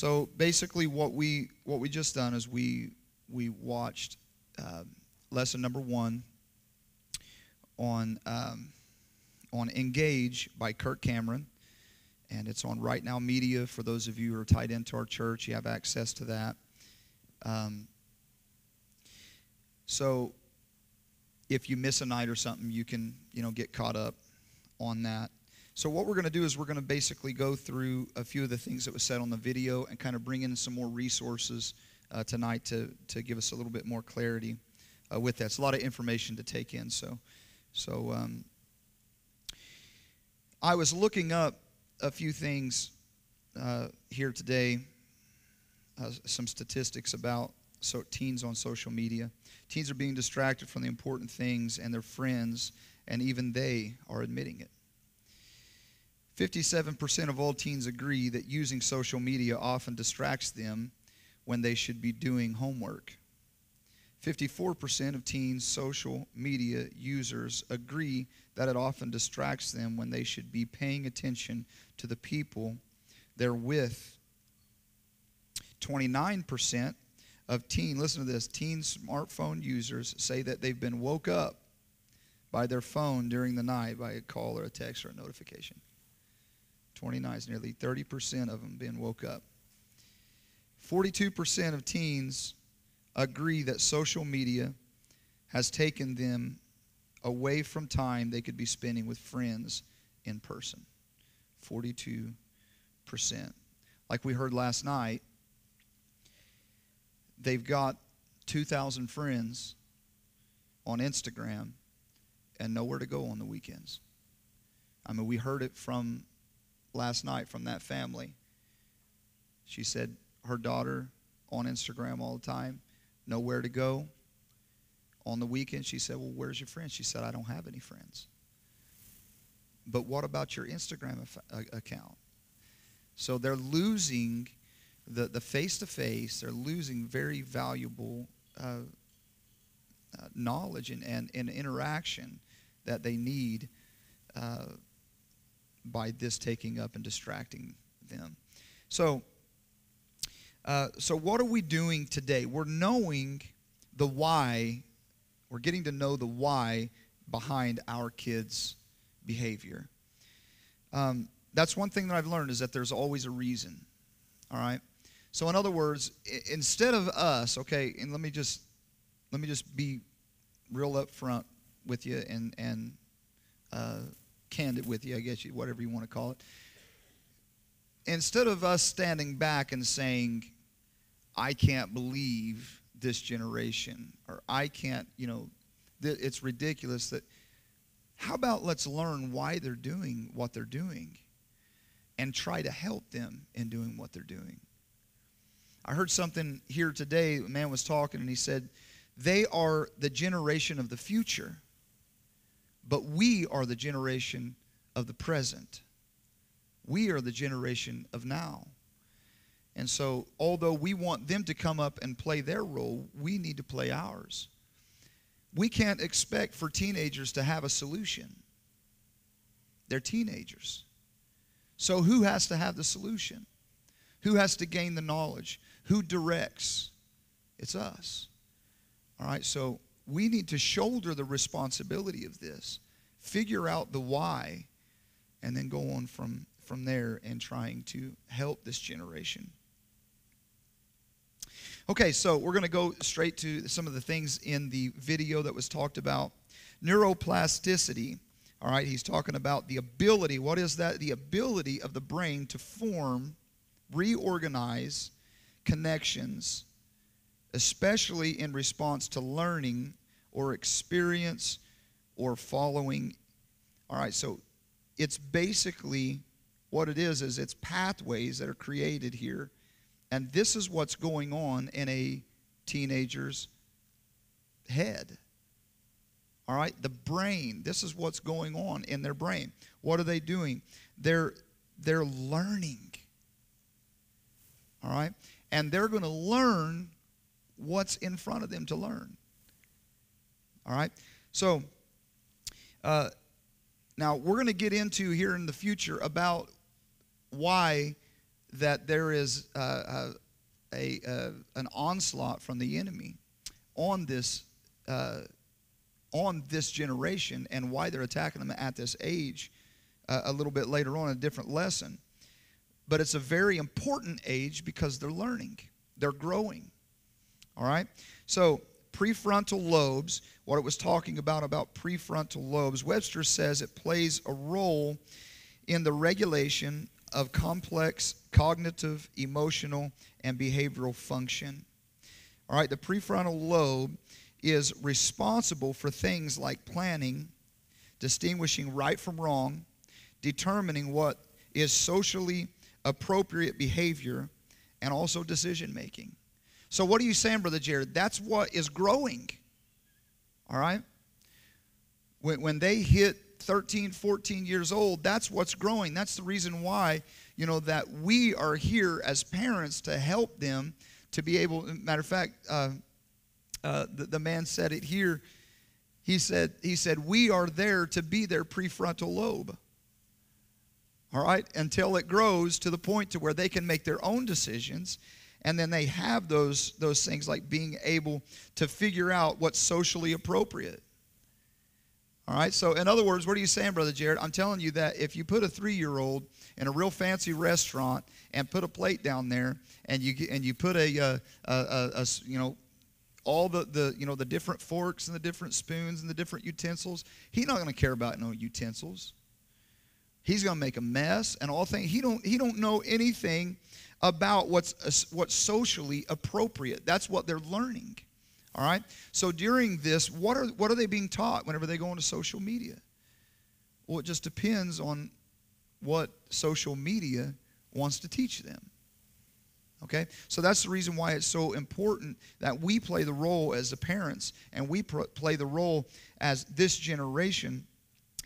So basically, what we what we just done is we we watched uh, lesson number one on um, on Engage by Kirk Cameron, and it's on Right Now Media. For those of you who are tied into our church, you have access to that. Um, so if you miss a night or something, you can you know get caught up on that. So what we're going to do is we're going to basically go through a few of the things that was said on the video and kind of bring in some more resources uh, tonight to to give us a little bit more clarity uh, with that. It's a lot of information to take in. So so um, I was looking up a few things uh, here today, uh, some statistics about so teens on social media. Teens are being distracted from the important things and their friends, and even they are admitting it. 57% of all teens agree that using social media often distracts them when they should be doing homework. 54% of teens social media users agree that it often distracts them when they should be paying attention to the people they're with. 29% of teen, listen to this, teen smartphone users say that they've been woke up by their phone during the night by a call or a text or a notification. 29 is nearly 30% of them being woke up. 42% of teens agree that social media has taken them away from time they could be spending with friends in person. 42%. Like we heard last night, they've got 2,000 friends on Instagram and nowhere to go on the weekends. I mean, we heard it from last night from that family. She said her daughter on Instagram all the time nowhere to go. On the weekend, she said, Well, where's your friends? She said, I don't have any friends. But what about your Instagram account? So they're losing the, the face-to-face, they're losing very valuable uh, uh, knowledge and, and, and interaction that they need uh, by this taking up and distracting them. So uh, so, what are we doing today? We're knowing the why, we're getting to know the why behind our kids' behavior. Um, that's one thing that I've learned is that there's always a reason. All right? So, in other words, instead of us, okay, and let me just let me just be real up front with you and and uh, candid with you, I guess you whatever you want to call it instead of us standing back and saying, I can't believe this generation, or I can't, you know, it's ridiculous that, how about let's learn why they're doing what they're doing and try to help them in doing what they're doing? I heard something here today. A man was talking and he said, They are the generation of the future, but we are the generation of the present. We are the generation of now. And so, although we want them to come up and play their role, we need to play ours. We can't expect for teenagers to have a solution. They're teenagers. So, who has to have the solution? Who has to gain the knowledge? Who directs? It's us. All right, so we need to shoulder the responsibility of this, figure out the why, and then go on from from there and trying to help this generation. Okay, so we're going to go straight to some of the things in the video that was talked about. Neuroplasticity. All right, he's talking about the ability. What is that? The ability of the brain to form, reorganize connections, especially in response to learning or experience or following. All right, so it's basically what it is is it's pathways that are created here. And this is what's going on in a teenager's head. All right the brain this is what's going on in their brain. What are they doing? They're they're learning. All right and they're going to learn what's in front of them to learn all right? So uh, now we're going to get into here in the future about why that there is uh, a, a, an onslaught from the enemy on this uh, on this generation and why they're attacking them at this age uh, a little bit later on a different lesson. But it's a very important age because they're learning. They're growing. All right? So prefrontal lobes what it was talking about about prefrontal lobes webster says it plays a role in the regulation of complex cognitive emotional and behavioral function all right the prefrontal lobe is responsible for things like planning, distinguishing right from wrong, determining what is socially appropriate behavior, and also decision making. So, what are you saying, Brother Jared? That's what is growing. All right? When, when they hit 13, 14 years old, that's what's growing. That's the reason why, you know, that we are here as parents to help them to be able, matter of fact, uh, uh, the, the man said it here. He said, he said, we are there to be their prefrontal lobe. All right, until it grows to the point to where they can make their own decisions and then they have those those things like being able to figure out what's socially appropriate. All right so in other words what are you saying brother jared? I'm telling you that if you put a three-year-old in a real fancy restaurant and put a plate down there and you and you put a, uh, a, a, a you know all the, the you know the different forks and the different spoons and the different utensils he's not going to care about no utensils. He's going to make a mess and all things he don't he don't know anything about what's what's socially appropriate. That's what they're learning all right? So during this what are what are they being taught whenever they go into social media? Well it just depends on what social media wants to teach them Okay? So that's the reason why it's so important that we play the role as the parents and we pr- play the role as this generation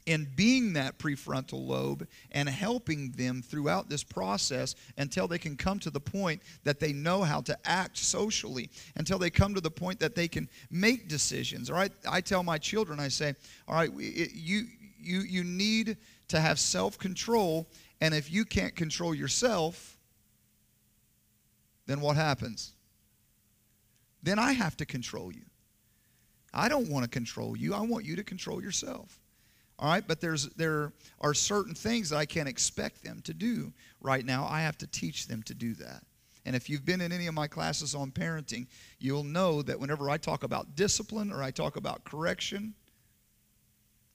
in being that prefrontal lobe and helping them throughout this process until they can come to the point that they know how to act socially, until they come to the point that they can make decisions. All right, I tell my children, I say, all right, it, you you you need to have self-control, and if you can't control yourself, then what happens? Then I have to control you. I don't want to control you. I want you to control yourself. All right, but there's there are certain things that I can't expect them to do right now. I have to teach them to do that. And if you've been in any of my classes on parenting, you'll know that whenever I talk about discipline or I talk about correction,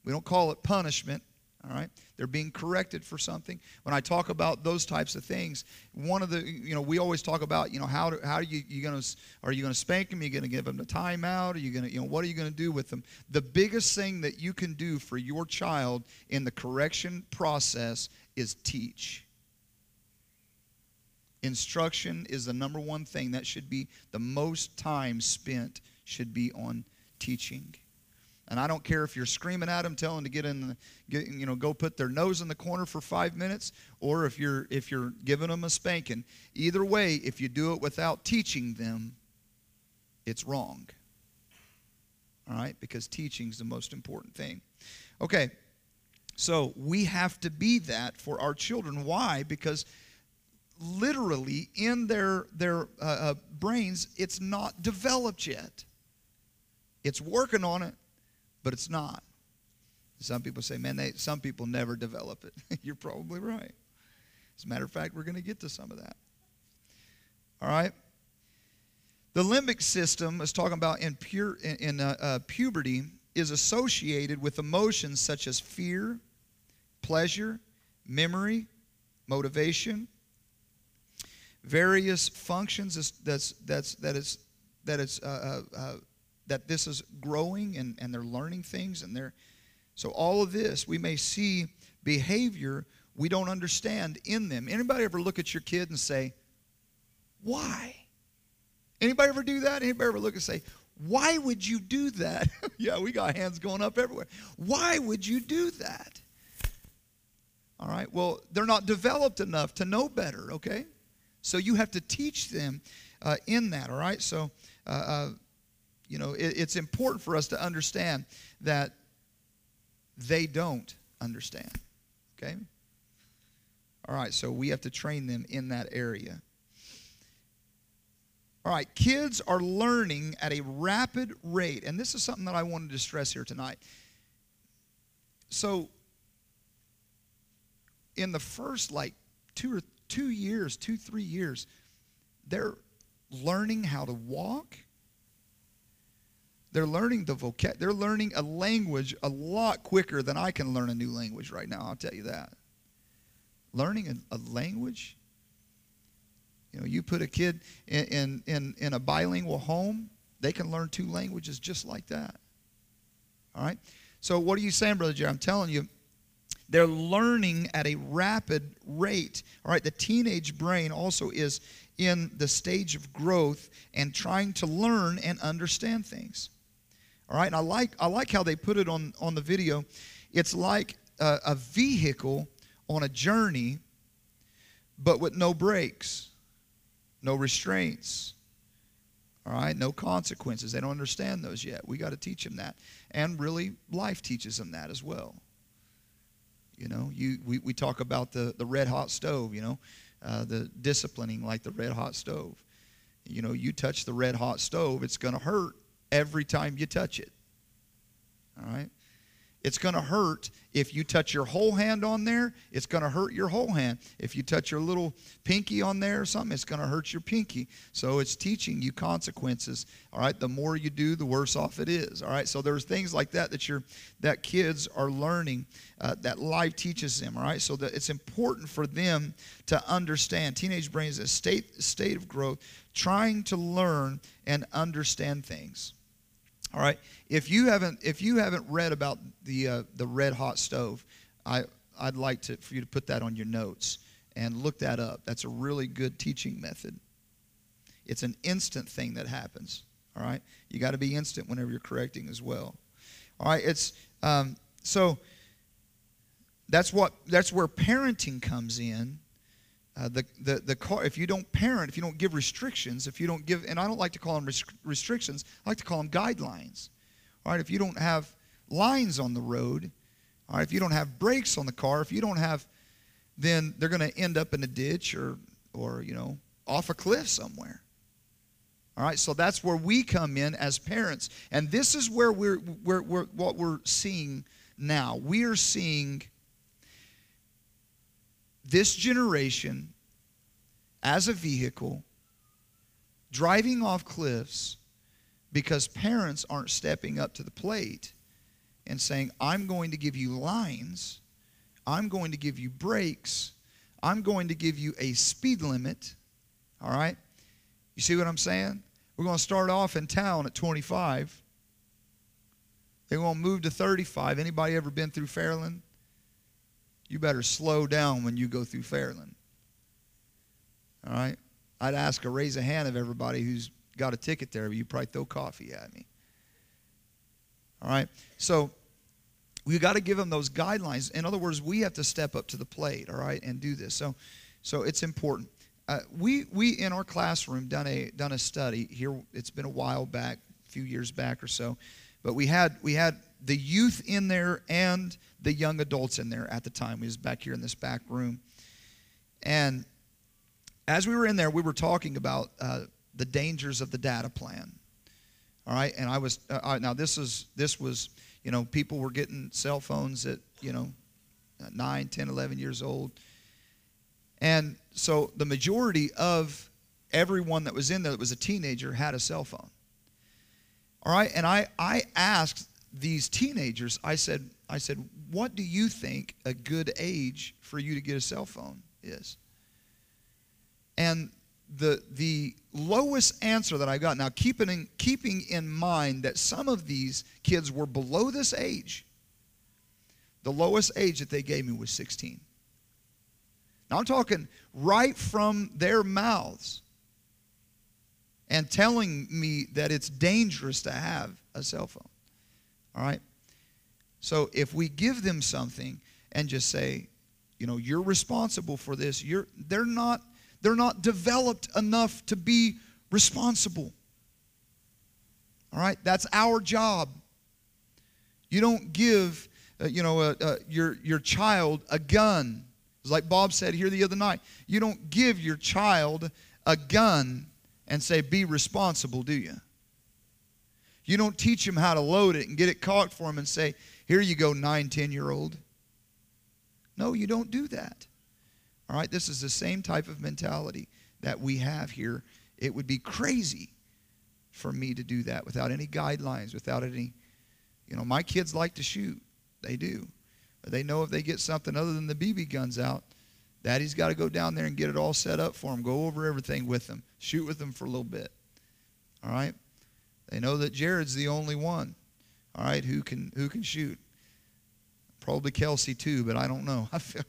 we don't call it punishment, all right? They're being corrected for something. When i talk about those types of things one of the you know we always talk about you know how, do, how you, you to are you to spank them are you going to give them a timeout? Are you to you know what are you going to do with them the biggest thing that you can do for your child in the correction process is teach. Instruction is the number one thing that should be the most time spent should be on teaching and I don't care if you're screaming at them, telling them to get in, get, you know, go put their nose in the corner for five minutes, or if you're if you're giving them a spanking. Either way, if you do it without teaching them, it's wrong. All right, because teaching is the most important thing. Okay, so we have to be that for our children. Why? Because literally in their their uh, uh, brains, it's not developed yet. It's working on it but it's not. Some people say, man, they, some people never develop it. You're probably right. As a matter of fact, we're going to get to some of that. All right? The limbic system is talking about in, pure, in, in uh, uh, puberty is associated with emotions such as fear, pleasure, memory, motivation, various functions that's, that's, that is, that is uh, uh, uh that this is growing and, and they're learning things and they're so all of this we may see behavior we don't understand in them. Anybody ever look at your kid and say why? Anybody ever do that? Anybody ever look and say why would you do that? Yeah we got hands going up everywhere. Why would you do that? All right well they're not developed enough to know better okay? So you have to teach them uh, in that all right? So uh, uh, you know, it, it's important for us to understand that they don't understand. Okay? All right, so we have to train them in that area. All right, kids are learning at a rapid rate, and this is something that I wanted to stress here tonight. So, in the first like two or two years, two, three years, they're learning how to walk. They're learning the vocab. They're learning a language a lot quicker than I can learn a new language right now. I'll tell you that. Learning a, a language. You know, you put a kid in, in, in, in a bilingual home, they can learn two languages just like that. All right? So, what are you saying, Brother Jerry? I'm telling you, they're learning at a rapid rate. All right, the teenage brain also is in the stage of growth and trying to learn and understand things. All right, and I like I like how they put it on on the video. It's like a, a vehicle on a journey, but with no brakes, no restraints. All right, no consequences. They don't understand those yet. We got to teach them that, and really, life teaches them that as well. You know, you we, we talk about the the red hot stove. You know, uh, the disciplining like the red hot stove. You know, you touch the red hot stove, it's going to hurt every time you touch it. All right? It's going to hurt if you touch your whole hand on there. It's going to hurt your whole hand. If you touch your little pinky on there or something, it's going to hurt your pinky. So it's teaching you consequences. All right, the more you do, the worse off it is. All right, so there's things like that that you're that kids are learning uh, that life teaches them. All right, so that it's important for them to understand. Teenage brain is a state state of growth, trying to learn and understand things. All right. If you haven't if you haven't read about the uh, the red hot stove, I I'd like to for you to put that on your notes and look that up. That's a really good teaching method. It's an instant thing that happens. All right. You got to be instant whenever you're correcting as well. All right. It's um, so that's what that's where parenting comes in. Uh, the, the, the car, if you don't parent, if you don't give restrictions, if you don't give, and I don't like to call them restrictions, I like to call them guidelines. All right, if you don't have lines on the road, all right, if you don't have brakes on the car, if you don't have, then they're going to end up in a ditch or, or, you know, off a cliff somewhere. All right, so that's where we come in as parents. And this is where we're, we're, we're what we're seeing now. We are seeing this generation as a vehicle driving off cliffs because parents aren't stepping up to the plate and saying, I'm going to give you lines, I'm going to give you brakes, I'm going to give you a speed limit. All right? You see what I'm saying? We're going to start off in town at 25. They're going to move to 35. Anybody ever been through Fairland? You better slow down when you go through Fairland. All right? I'd ask a raise a hand of everybody who's got a ticket there, but you probably throw coffee at me. All right? So we got to give them those guidelines. In other words, we have to step up to the plate, all right, and do this. So, so it's important. Uh, we we in our classroom done a done a study here. It's been a while back, a few years back or so, but we had we had the youth in there and the young adults in there at the time. We was back here in this back room. And as we were in there, we were talking about uh, the dangers of the data plan. All right, and I was uh, now this is this was you know people were getting cell phones at you know 9, 10, 11 years old. And so the majority of everyone that was in there that was a teenager had a cell phone. All right, and I, I asked these teenagers, I said, I said, what do you think a good age for you to get a cell phone is? And the the lowest answer that I got, now keeping in, keeping in mind that some of these kids were below this age, the lowest age that they gave me was 16. Now I'm talking right from their mouths and telling me that it's dangerous to have a cell phone. All right? So if we give them something and just say, you know, you're responsible for this, you're they're not they're not developed enough to be responsible. All right? That's our job. You don't give uh, you know, uh, uh, your, your child a gun It's like Bob said here the other night. You don't give your child a gun and say, be responsible, do you? You don't teach them how to load it and get it cocked for them and say, here you go, nine, 10 year old. No, you don't do that. All right, this is the same type of mentality that we have here. It would be crazy for me to do that without any guidelines, without any, you know, my kids like to shoot. They do. But they know if they get something other than the BB guns out, Daddy's got to go down there and get it all set up for them, go over everything with them, shoot with them for a little bit. All right? They know that Jared's the only one, all right, who can who can shoot. Probably Kelsey too, but I don't know. I feel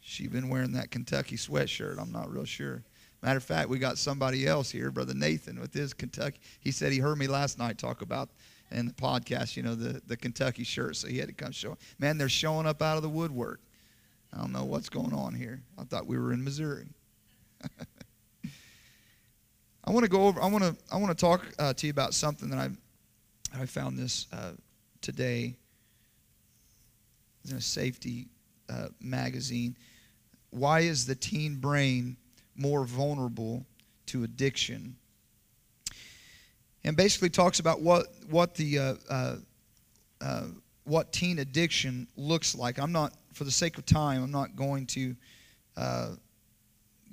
she been wearing that Kentucky sweatshirt. I'm not real sure. Matter of fact, we got somebody else here, Brother Nathan, with his Kentucky. He said he heard me last night talk about in the podcast, you know, the, the Kentucky shirt, so he had to come show. Man, they're showing up out of the woodwork. I don't know what's going on here. I thought we were in Missouri. I want to go over. I want to. I want to talk uh, to you about something that I, I found this uh, today. In a safety uh, magazine. Why is the teen brain more vulnerable to addiction? And basically talks about what what the uh, uh, uh, what teen addiction looks like. I'm not, for the sake of time, I'm not going to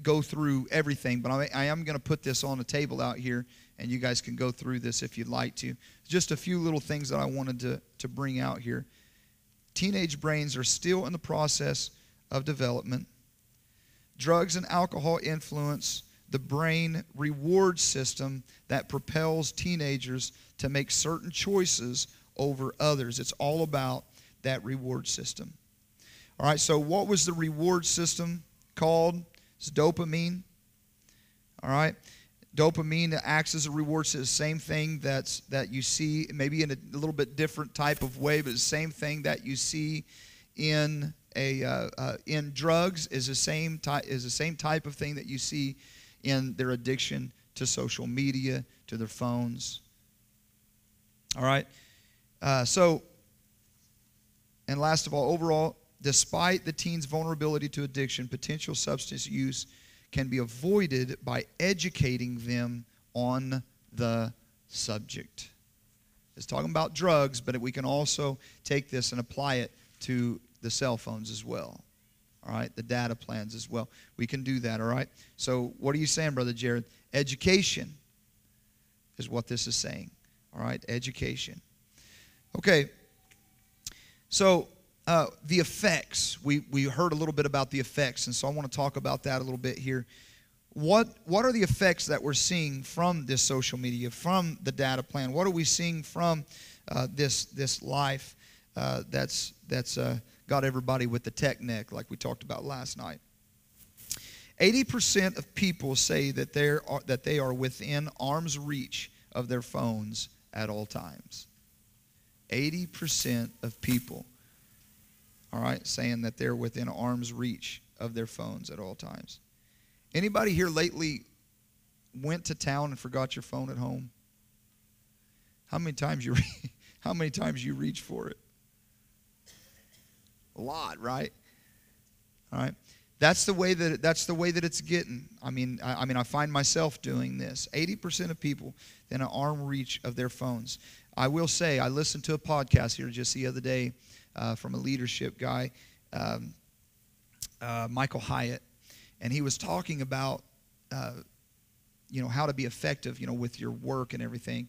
go through everything, but I, am going to put this on the table out here, and you guys can go through this if you'd like to. Just a few little things that I wanted to, to bring out here. Teenage brains are still in the process of development. Drugs and alcohol influence the brain reward system that propels teenagers to make certain choices over others. It's all about that reward system. All right, so what was the reward system called? It's dopamine. All right. Dopamine acts as a reward. The same thing that's that you see, maybe in a, a little bit different type of way, but the same thing that you see in a uh, uh, in drugs is the same type is the same type of thing that you see in their addiction to social media, to their phones. All right. Uh, so, and last of all, overall, Despite the teen's vulnerability to addiction, potential substance use can be avoided by educating them on the subject. It's talking about drugs, but we can also take this and apply it to the cell phones as well. All right, the data plans as well. We can do that, all right? So, what are you saying, Brother Jared? Education is what this is saying. All right, education. Okay, so uh, the effects. We, we heard a little bit about the effects, and so I want to talk about that a little bit here. What, what are the effects that we're seeing from this social media, from the data plan? What are we seeing from uh, this, this life uh, that's, that's uh, got everybody with the tech neck, like we talked about last night? 80% of people say that, they're, that they are within arm's reach of their phones at all times. 80% of people all right, saying that they're within arm's reach of their phones at all times. Anybody here lately went to town and forgot your phone at home? How many times you how many times you reach for it? A lot, right? All right. That's the way that that's the way that it's getting. I mean, I, I mean, I find myself doing this. Eighty percent of people in an arm reach of their phones. I will say, I listened to a podcast here just the other day uh, from a leadership guy, um, uh, Michael Hyatt, and he was talking about, uh, you know, how to be effective, you know, with your work and everything.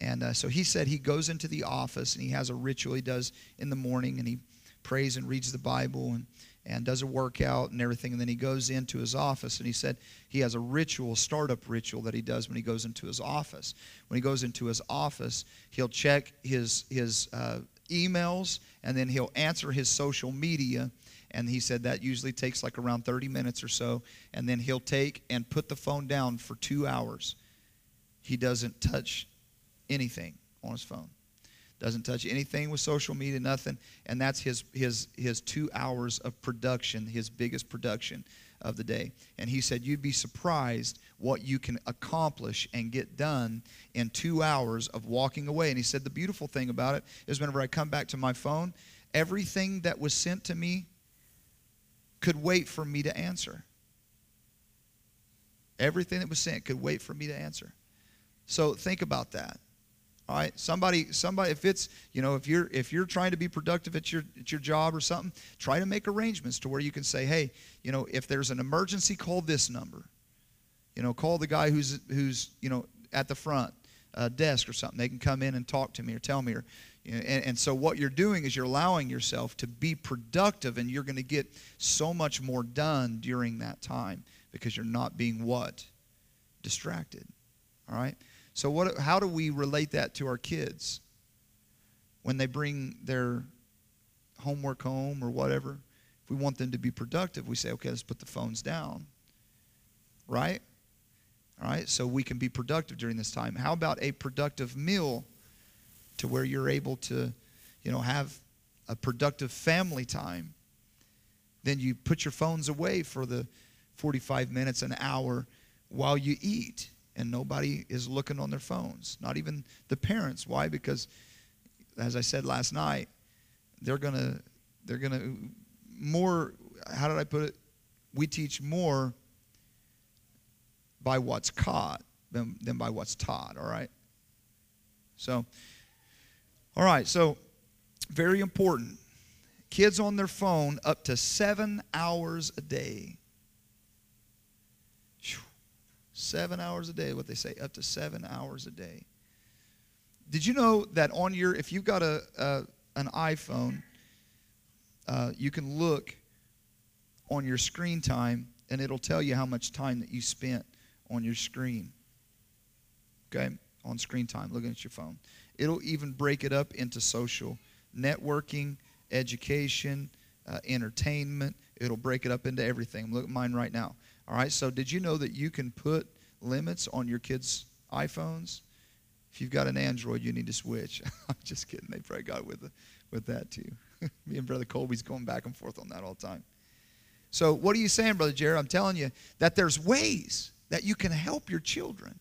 And uh, so he said he goes into the office and he has a ritual he does in the morning, and he prays and reads the Bible and and does a workout and everything. And then he goes into his office and he said he has a ritual, startup ritual that he does when he goes into his office. When he goes into his office, he'll check his, his uh, emails, and then he'll answer his social media. And he said that usually takes like around 30 minutes or so. And then he'll take and put the phone down for two hours. He doesn't touch anything on his phone. Doesn't touch anything with social media, nothing. And that's his, his, his two hours of production, his biggest production of the day. And he said, You'd be surprised what you can accomplish and get done in two hours of walking away. And he said, The beautiful thing about it is whenever I come back to my phone, everything that was sent to me could wait for me to answer. Everything that was sent could wait for me to answer. So think about that. All right, somebody, somebody, if it's, you know, if you're if you're trying to be productive at your at your job or something, try to make arrangements to where you can say, hey, you know, if there's an emergency, call this number. You know, call the guy who's who's you know at the front uh, desk or something. They can come in and talk to me or tell me. Or, you know, and, and so what you're doing is you're allowing yourself to be productive, and you're going to get so much more done during that time because you're not being what distracted. All right. So, what, how do we relate that to our kids when they bring their homework home or whatever? If we want them to be productive, we say, okay, let's put the phones down. Right? All right, so we can be productive during this time. How about a productive meal to where you're able to, you know, have a productive family time? Then you put your phones away for the 45 minutes, an hour while you eat and nobody is looking on their phones, not even the parents. Why? Because, as I said last night, they're gonna they're gonna more. How did I put it? We teach more by what's caught than, than by what's taught. All right. So, all right. So, very important. Kids on their phone up to seven hours a day. Seven hours a day, what they say, up to seven hours a day. Did you know that on your, if you've got a, a an iPhone, uh, you can look on your screen time and it'll tell you how much time that you spent on your screen. Okay? On screen time, looking at your phone. It'll even break it up into social networking, education, uh, entertainment. It'll break it up into everything. Look at mine right now. All right, so did you know that you can put limits on your kids' iPhones? If you've got an Android, you need to switch. I'm just kidding. They probably got with, the, with that too. Me and Brother Colby's going back and forth on that all the time. So, what are you saying, Brother Jared? I'm telling you that there's ways that you can help your children.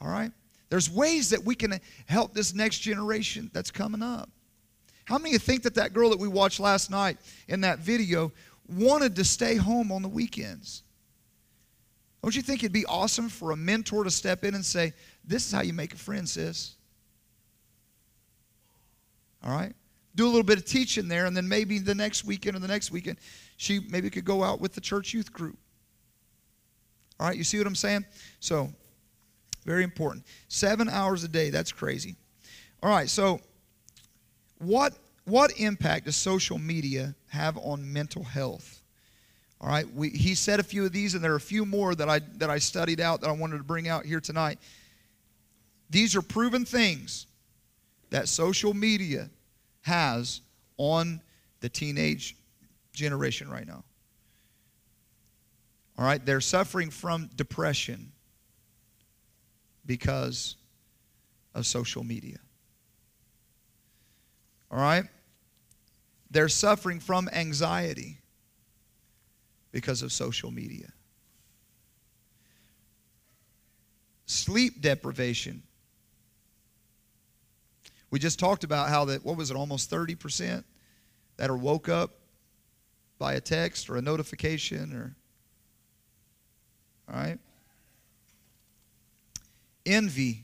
All right? There's ways that we can help this next generation that's coming up. How many of you think that that girl that we watched last night in that video wanted to stay home on the weekends? Don't you think it'd be awesome for a mentor to step in and say, This is how you make a friend, sis? All right? Do a little bit of teaching there, and then maybe the next weekend or the next weekend, she maybe could go out with the church youth group. All right, you see what I'm saying? So, very important. Seven hours a day, that's crazy. All right, so what, what impact does social media have on mental health? All right, we, he said a few of these, and there are a few more that I, that I studied out that I wanted to bring out here tonight. These are proven things that social media has on the teenage generation right now. All right, they're suffering from depression because of social media. All right? They're suffering from anxiety because of social media. Sleep deprivation. We just talked about how that, what was it, almost 30% that are woke up by a text or a notification or, all right? Envy.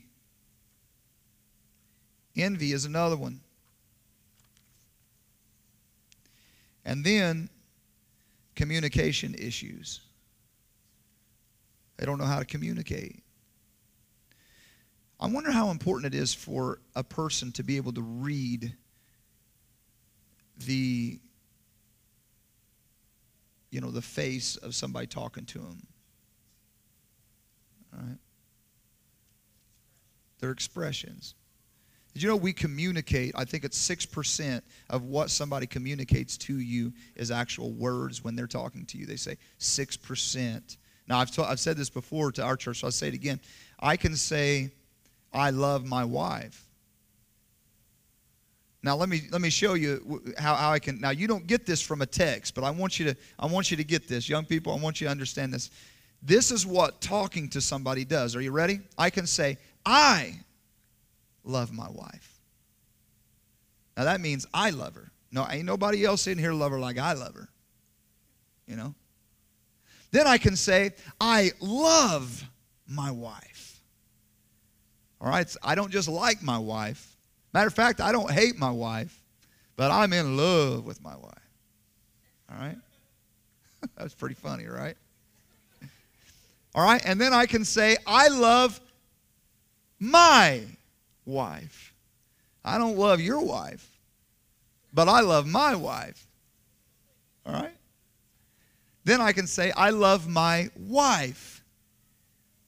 Envy is another one. And then communication issues. They don't know how to communicate. I wonder how important it is for a person to be able to read the you know the face of somebody talking to them. Right? Their expressions. Did you know we communicate? I think it's 6% of what somebody communicates to you is actual words when they're talking to you. They say 6%. Now, I've, I've said this before to our church, so I'll say it again. I can say, I love my wife. Now let me let me show you how, how I can. Now you don't get this from a text, but I want you to I want you to get this, young people. I want you to understand this. This is what talking to somebody does. Are you ready? I can say, I love my wife. Now that means I love her. No, ain't nobody else in here love her like I love her. you know. Then I can say, I love my wife. All right, I don't just like my wife. Matter of fact, I don't hate my wife, but I'm in love with my wife. All right? That's pretty funny, right? All right, and then I can say, I love my wife. I don't love your wife, but I love my wife. All right? Then I can say, I love my wife.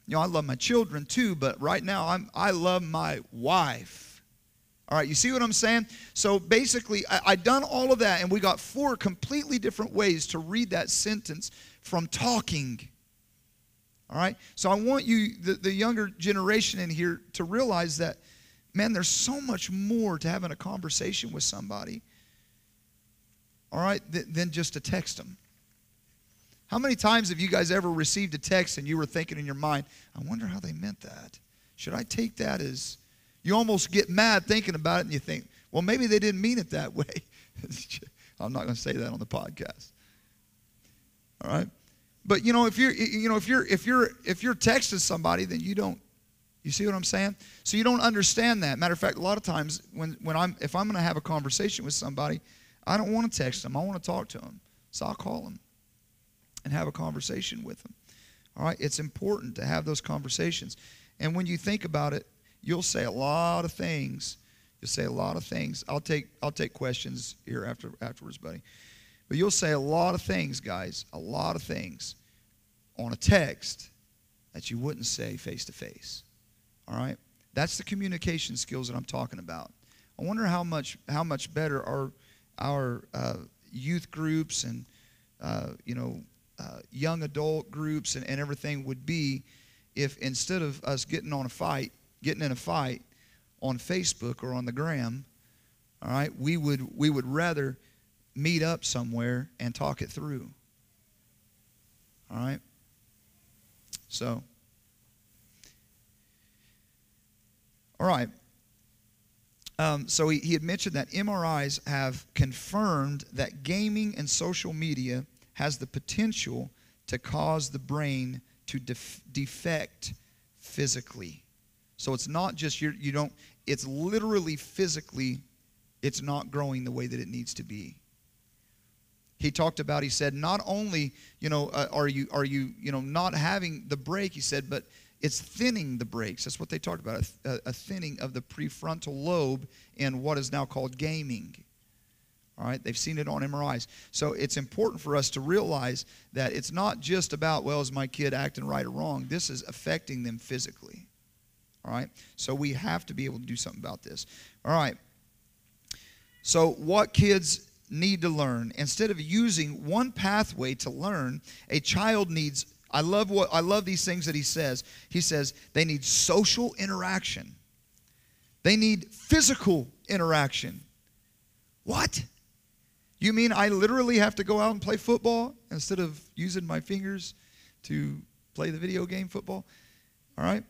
You know, I love my children too, but right now I'm, I love my wife. All right, you see what I'm saying? So basically, I, I done all of that, and we got four completely different ways to read that sentence from talking. All right? So I want you, the, the younger generation in here, to realize that, man, there's so much more to having a conversation with somebody, all right, th- than just to text them. How many times have you guys ever received a text and you were thinking in your mind, I wonder how they meant that? Should I take that as. You almost get mad thinking about it and you think, well, maybe they didn't mean it that way. I'm not going to say that on the podcast. All right? But you know, if you're you know, if you're if you're if you're texting somebody, then you don't you see what I'm saying? So you don't understand that. Matter of fact, a lot of times when when I'm if I'm going to have a conversation with somebody, I don't want to text them. I want to talk to them. So I'll call them and have a conversation with them. All right? It's important to have those conversations. And when you think about it, you'll say a lot of things. You'll say a lot of things. I'll take I'll take questions here after afterwards, buddy. But you'll say a lot of things, guys, a lot of things on a text that you wouldn't say face to face. All right? That's the communication skills that I'm talking about. I wonder how much how much better our our uh, youth groups and uh, you know uh, young adult groups and, and everything would be if instead of us getting on a fight, getting in a fight on Facebook or on the gram, all right, we would we would rather meet up somewhere and talk it through. All right? So, all right. Um, so he, he had mentioned that MRIs have confirmed that gaming and social media has the potential to cause the brain to def- defect physically. So it's not just you you don't it's literally physically it's not growing the way that it needs to be he talked about he said not only you know uh, are you are you you know not having the break he said but it's thinning the brakes that's what they talked about a, a thinning of the prefrontal lobe in what is now called gaming. All right? They've seen it on mris so it's important for us to realize that it's not just about well is my kid acting right or wrong? This is affecting them physically. All right? So we have to be able to do something about this. All right. So what kids need to learn. Instead of using one pathway to learn, a child needs I love what I love these things that he says. He says they need social interaction. They need physical interaction. What? You mean I literally have to go out and play football instead of using my fingers to play the video game football? All right?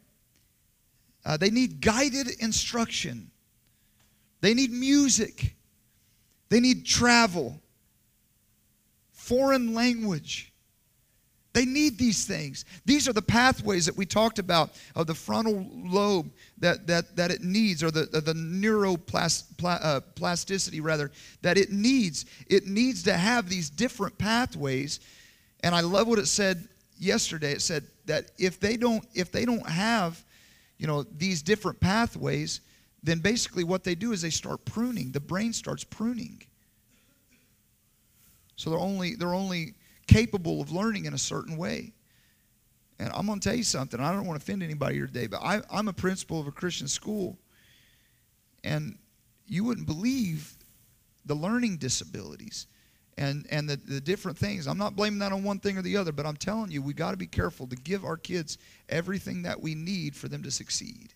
Uh, they need guided instruction. They need music. They need travel, foreign language. They need these things. These are the pathways that we talked about of the frontal lobe that, that, that it needs, or the, the neuroplasticity, uh, rather, that it needs. It needs to have these different pathways. And I love what it said yesterday. It said that if they don't, if they don't have, you know, these different pathways, then basically what they do is they start pruning. The brain starts pruning. So they're only they're only capable of learning in a certain way. And I'm going to tell you something. I don't want to offend anybody here today, but I, I'm a principal of a Christian school, and you wouldn't believe the learning disabilities and and the, the different things. I'm not blaming that on one thing or the other, but I'm telling you, we got to be careful to give our kids everything that we need for them to succeed.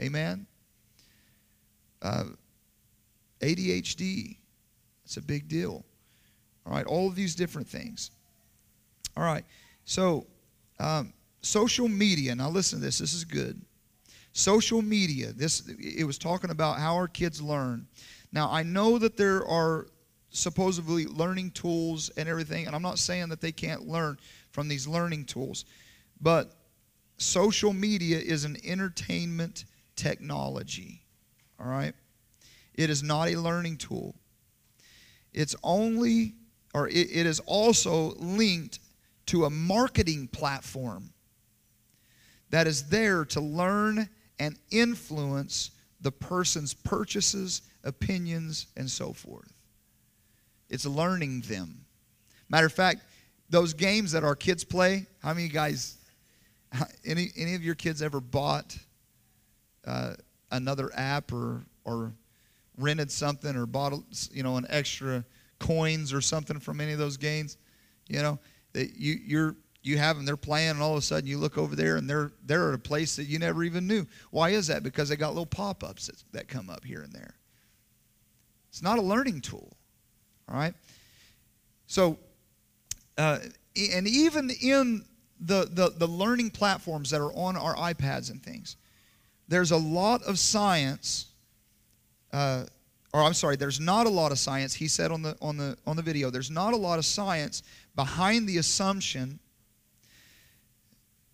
Amen uh, ADHD. It's a big deal. All right, all of these different things. All right, so um, social media. Now listen to this. This is good. Social media. This it was talking about how our kids learn. Now I know that there are supposedly learning tools and everything, and I'm not saying that they can't learn from these learning tools, but social media is an entertainment technology. All right? It is not a learning tool. It's only, or it, it is also linked to a marketing platform that is there to learn and influence the person's purchases, opinions, and so forth. It's learning them. Matter of fact, those games that our kids play, how many guys, any, any of your kids ever bought uh, another app or, or rented something or bought you know an extra coins or something from any of those games you know that you you're you have them they're playing and all of a sudden you look over there and they're they're at a place that you never even knew. Why is that? Because they got little pop-ups that, that come up here and there. It's not a learning tool all right? So uh, and even in the, the the learning platforms that are on our ipads and things there's a lot of science uh, or I'm sorry, there's not a lot of science. He said on the on the on the video, there's not a lot of science behind the assumption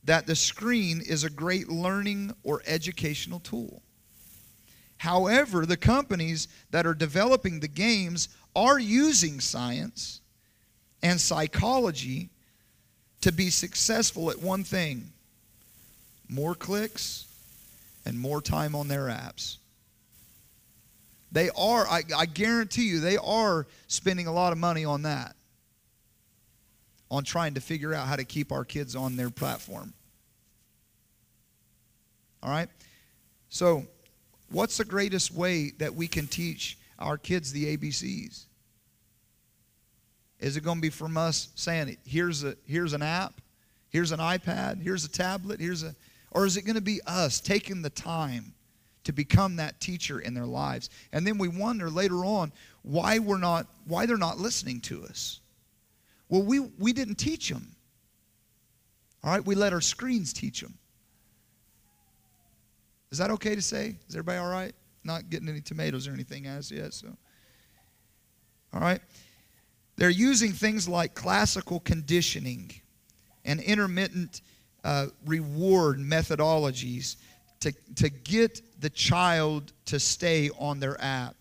that the screen is a great learning or educational tool. However, the companies that are developing the games are using science and psychology to be successful at one thing more clicks and more time on their apps. They are, I, I guarantee you, they are spending a lot of money on that, on trying to figure out how to keep our kids on their platform. All right? So, what's the greatest way that we can teach our kids the ABCs? Is it going to be from us saying, here's, a, here's an app, here's an iPad, here's a tablet, here's a, or is it going to be us taking the time to become that teacher in their lives. And then we wonder later on why we're not why they're not listening to us. Well, we we didn't teach them. All right, we let our screens teach them. Is that okay to say? Is everybody all right? Not getting any tomatoes or anything as yet, so. All right. They're using things like classical conditioning and intermittent uh, reward methodologies to, to get the child to stay on their app.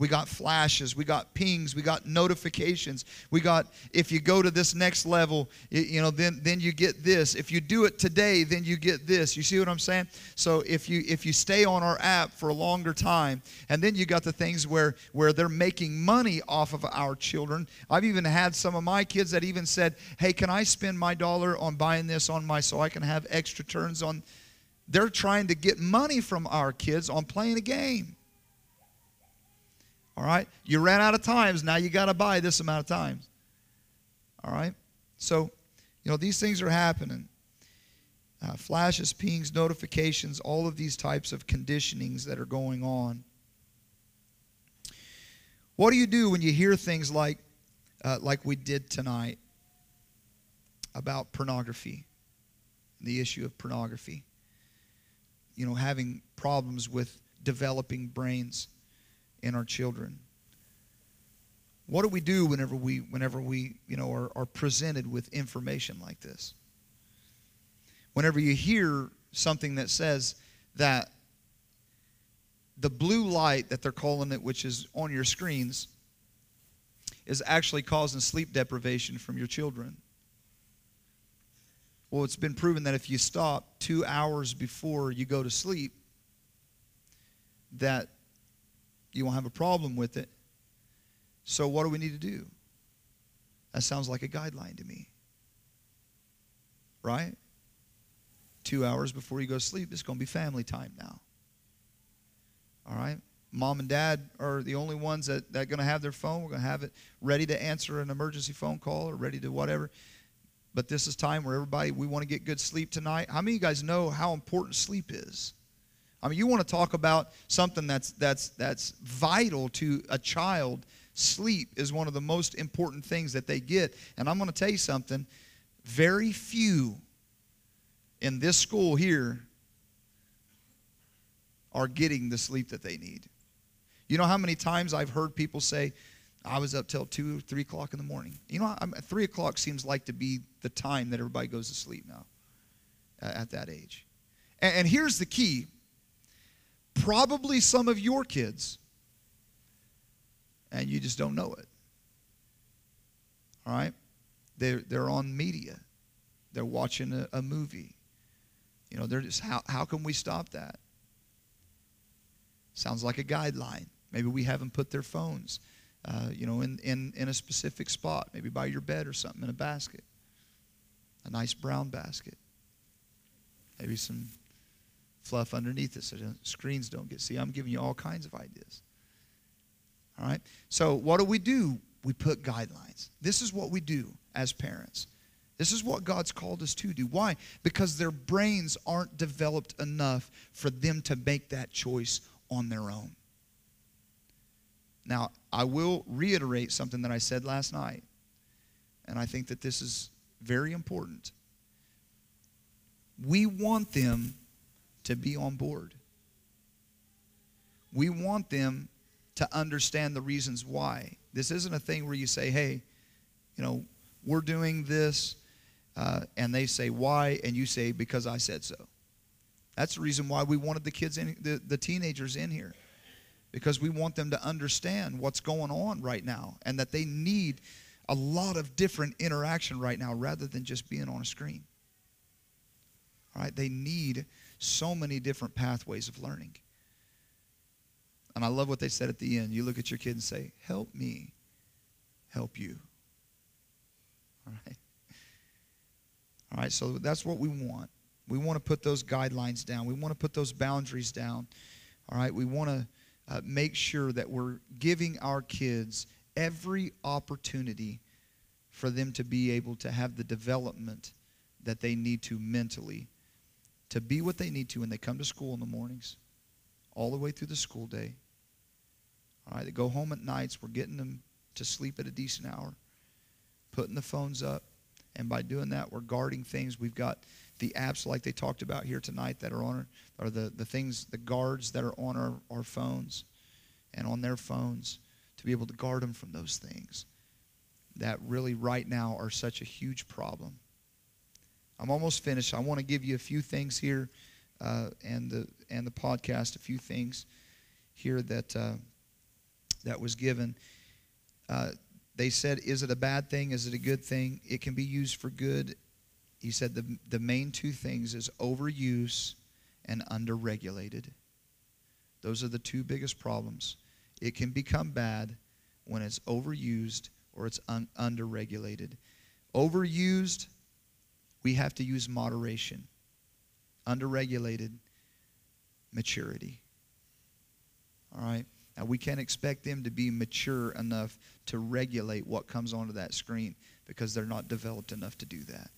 We got flashes, we got pings, we got notifications. We got if you go to this next level, you, you, know, then then you get this. If you do it today, then you get this. You see what I'm saying? So if you if you stay on our app for a longer time, and then you got the things where where they're making money off of our children. I've even had some of my kids that even said, "Hey, can I spend my dollar on buying this on my so I can have extra turns on they're trying to get money from our kids on playing a game. All right? You ran out of times. Now you got to buy this amount of times. All right? So, you know, these things are happening. Uh, flashes, pings, notifications, all of these types of conditionings that are going on. What do you do when you hear things like, uh, like we did tonight about pornography, the issue of pornography? you know, having problems with developing brains in our children. What do we do whenever we, whenever we you know, are, are presented with information like this? Whenever you hear something that says that the blue light that they're calling it, which is on your screens, is actually causing sleep deprivation from your children. Well, it's been proven that if you stop two hours before you go to sleep, that you won't have a problem with it. So, what do we need to do? That sounds like a guideline to me. Right? Two hours before you go to sleep, it's going to be family time now. All right? Mom and dad are the only ones that, that are going to have their phone. We're going to have it ready to answer an emergency phone call or ready to whatever but this is time where everybody we want to get good sleep tonight how many of you guys know how important sleep is i mean you want to talk about something that's that's that's vital to a child sleep is one of the most important things that they get and i'm going to tell you something very few in this school here are getting the sleep that they need you know how many times i've heard people say I was up till two, three o'clock in the morning. You know, I'm, three o'clock seems like to be the time that everybody goes to sleep now, at, at that age. And here's the key: probably some of your kids, and you just don't know it. All right, they're they're on media, they're watching a, a movie. You know, they're just how how can we stop that? Sounds like a guideline. Maybe we haven't put their phones uh, you know, in, in, in a specific spot, maybe by your bed or something in a basket, a nice brown basket. Maybe some fluff underneath it so screens don't get. See, I'm giving you all kinds of ideas. All right? So, what do we do? We put guidelines. This is what we do as parents. This is what God's called us to do. Why? Because their brains aren't developed enough for them to make that choice on their own. Now, I will reiterate something that I said last night, and I think that this is very important. We want them to be on board. We want them to understand the reasons why. This isn't a thing where you say, hey, you know, we're doing this, uh, and they say, why? And you say, because I said so. That's the reason why we wanted the kids in, the, the teenagers in here because we want them to understand what's going on right now and that they need a lot of different interaction right now rather than just being on a screen. All right? They need so many different pathways of learning. And I love what they said at the end. You look at your kid and say, Help me help you. All right? All right, so that's what we want. We want to put those guidelines down. We want to put those boundaries down. All right, we want to uh, make sure that we're giving our kids every opportunity for them to be able to have the development that they need to mentally to be what they need to when they come to school in the mornings, all the way through the school day. All right, they go home at nights. We're getting them to sleep at a decent hour, putting the phones up, and by doing that, we're guarding things. We've got the apps like they talked about here tonight that are on our, or the, the things, the guards that are on our, our phones and on their phones to be able to guard them from those things that really right now are such a huge problem. I'm almost finished. I want to give you a few things here uh, and, the, and the podcast, a few things here that, uh, that was given. Uh, they said, Is it a bad thing? Is it a good thing? It can be used for good he said the, the main two things is overuse and underregulated. Those are the two biggest problems. It can become bad when it's overused or it's un- underregulated. Overused, we have to use moderation. Underregulated, maturity. All right? Now, we can't expect them to be mature enough to regulate what comes onto that screen because they're not developed enough to do that.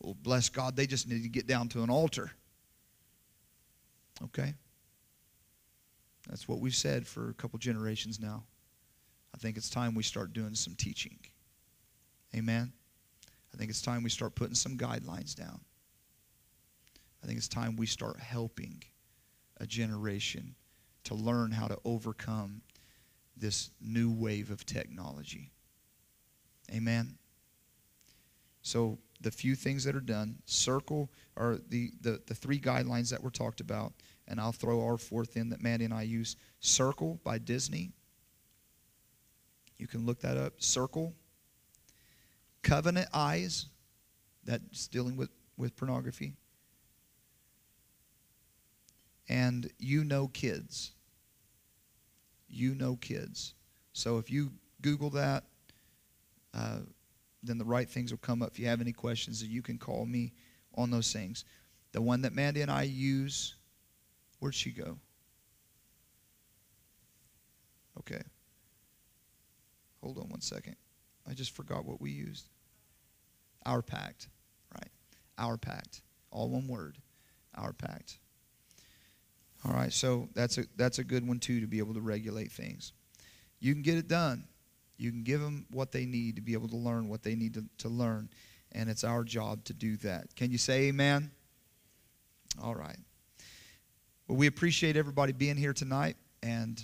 Well, bless God, they just need to get down to an altar. Okay? That's what we've said for a couple generations now. I think it's time we start doing some teaching. Amen? I think it's time we start putting some guidelines down. I think it's time we start helping a generation to learn how to overcome this new wave of technology. Amen? So the few things that are done, circle are the, the, the three guidelines that were talked about, and I'll throw our fourth in that Mandy and I use. Circle by Disney. You can look that up. Circle. Covenant Eyes, that's dealing with, with pornography. And uKnowKids. You Know Kids. So if you Google that, uh, then the right things will come up. If you have any questions, you can call me on those things. The one that Mandy and I use, where'd she go? Okay. Hold on one second. I just forgot what we used. OurPact, right? OurPact. All one word. OurPact. All right, so that's a that's a good one too to be able to regulate things. You can get it done. You can give them what they need to be able to learn what they need to, to learn. And it's our job to do that. Can you say amen? All right. Well, we appreciate everybody being here tonight. And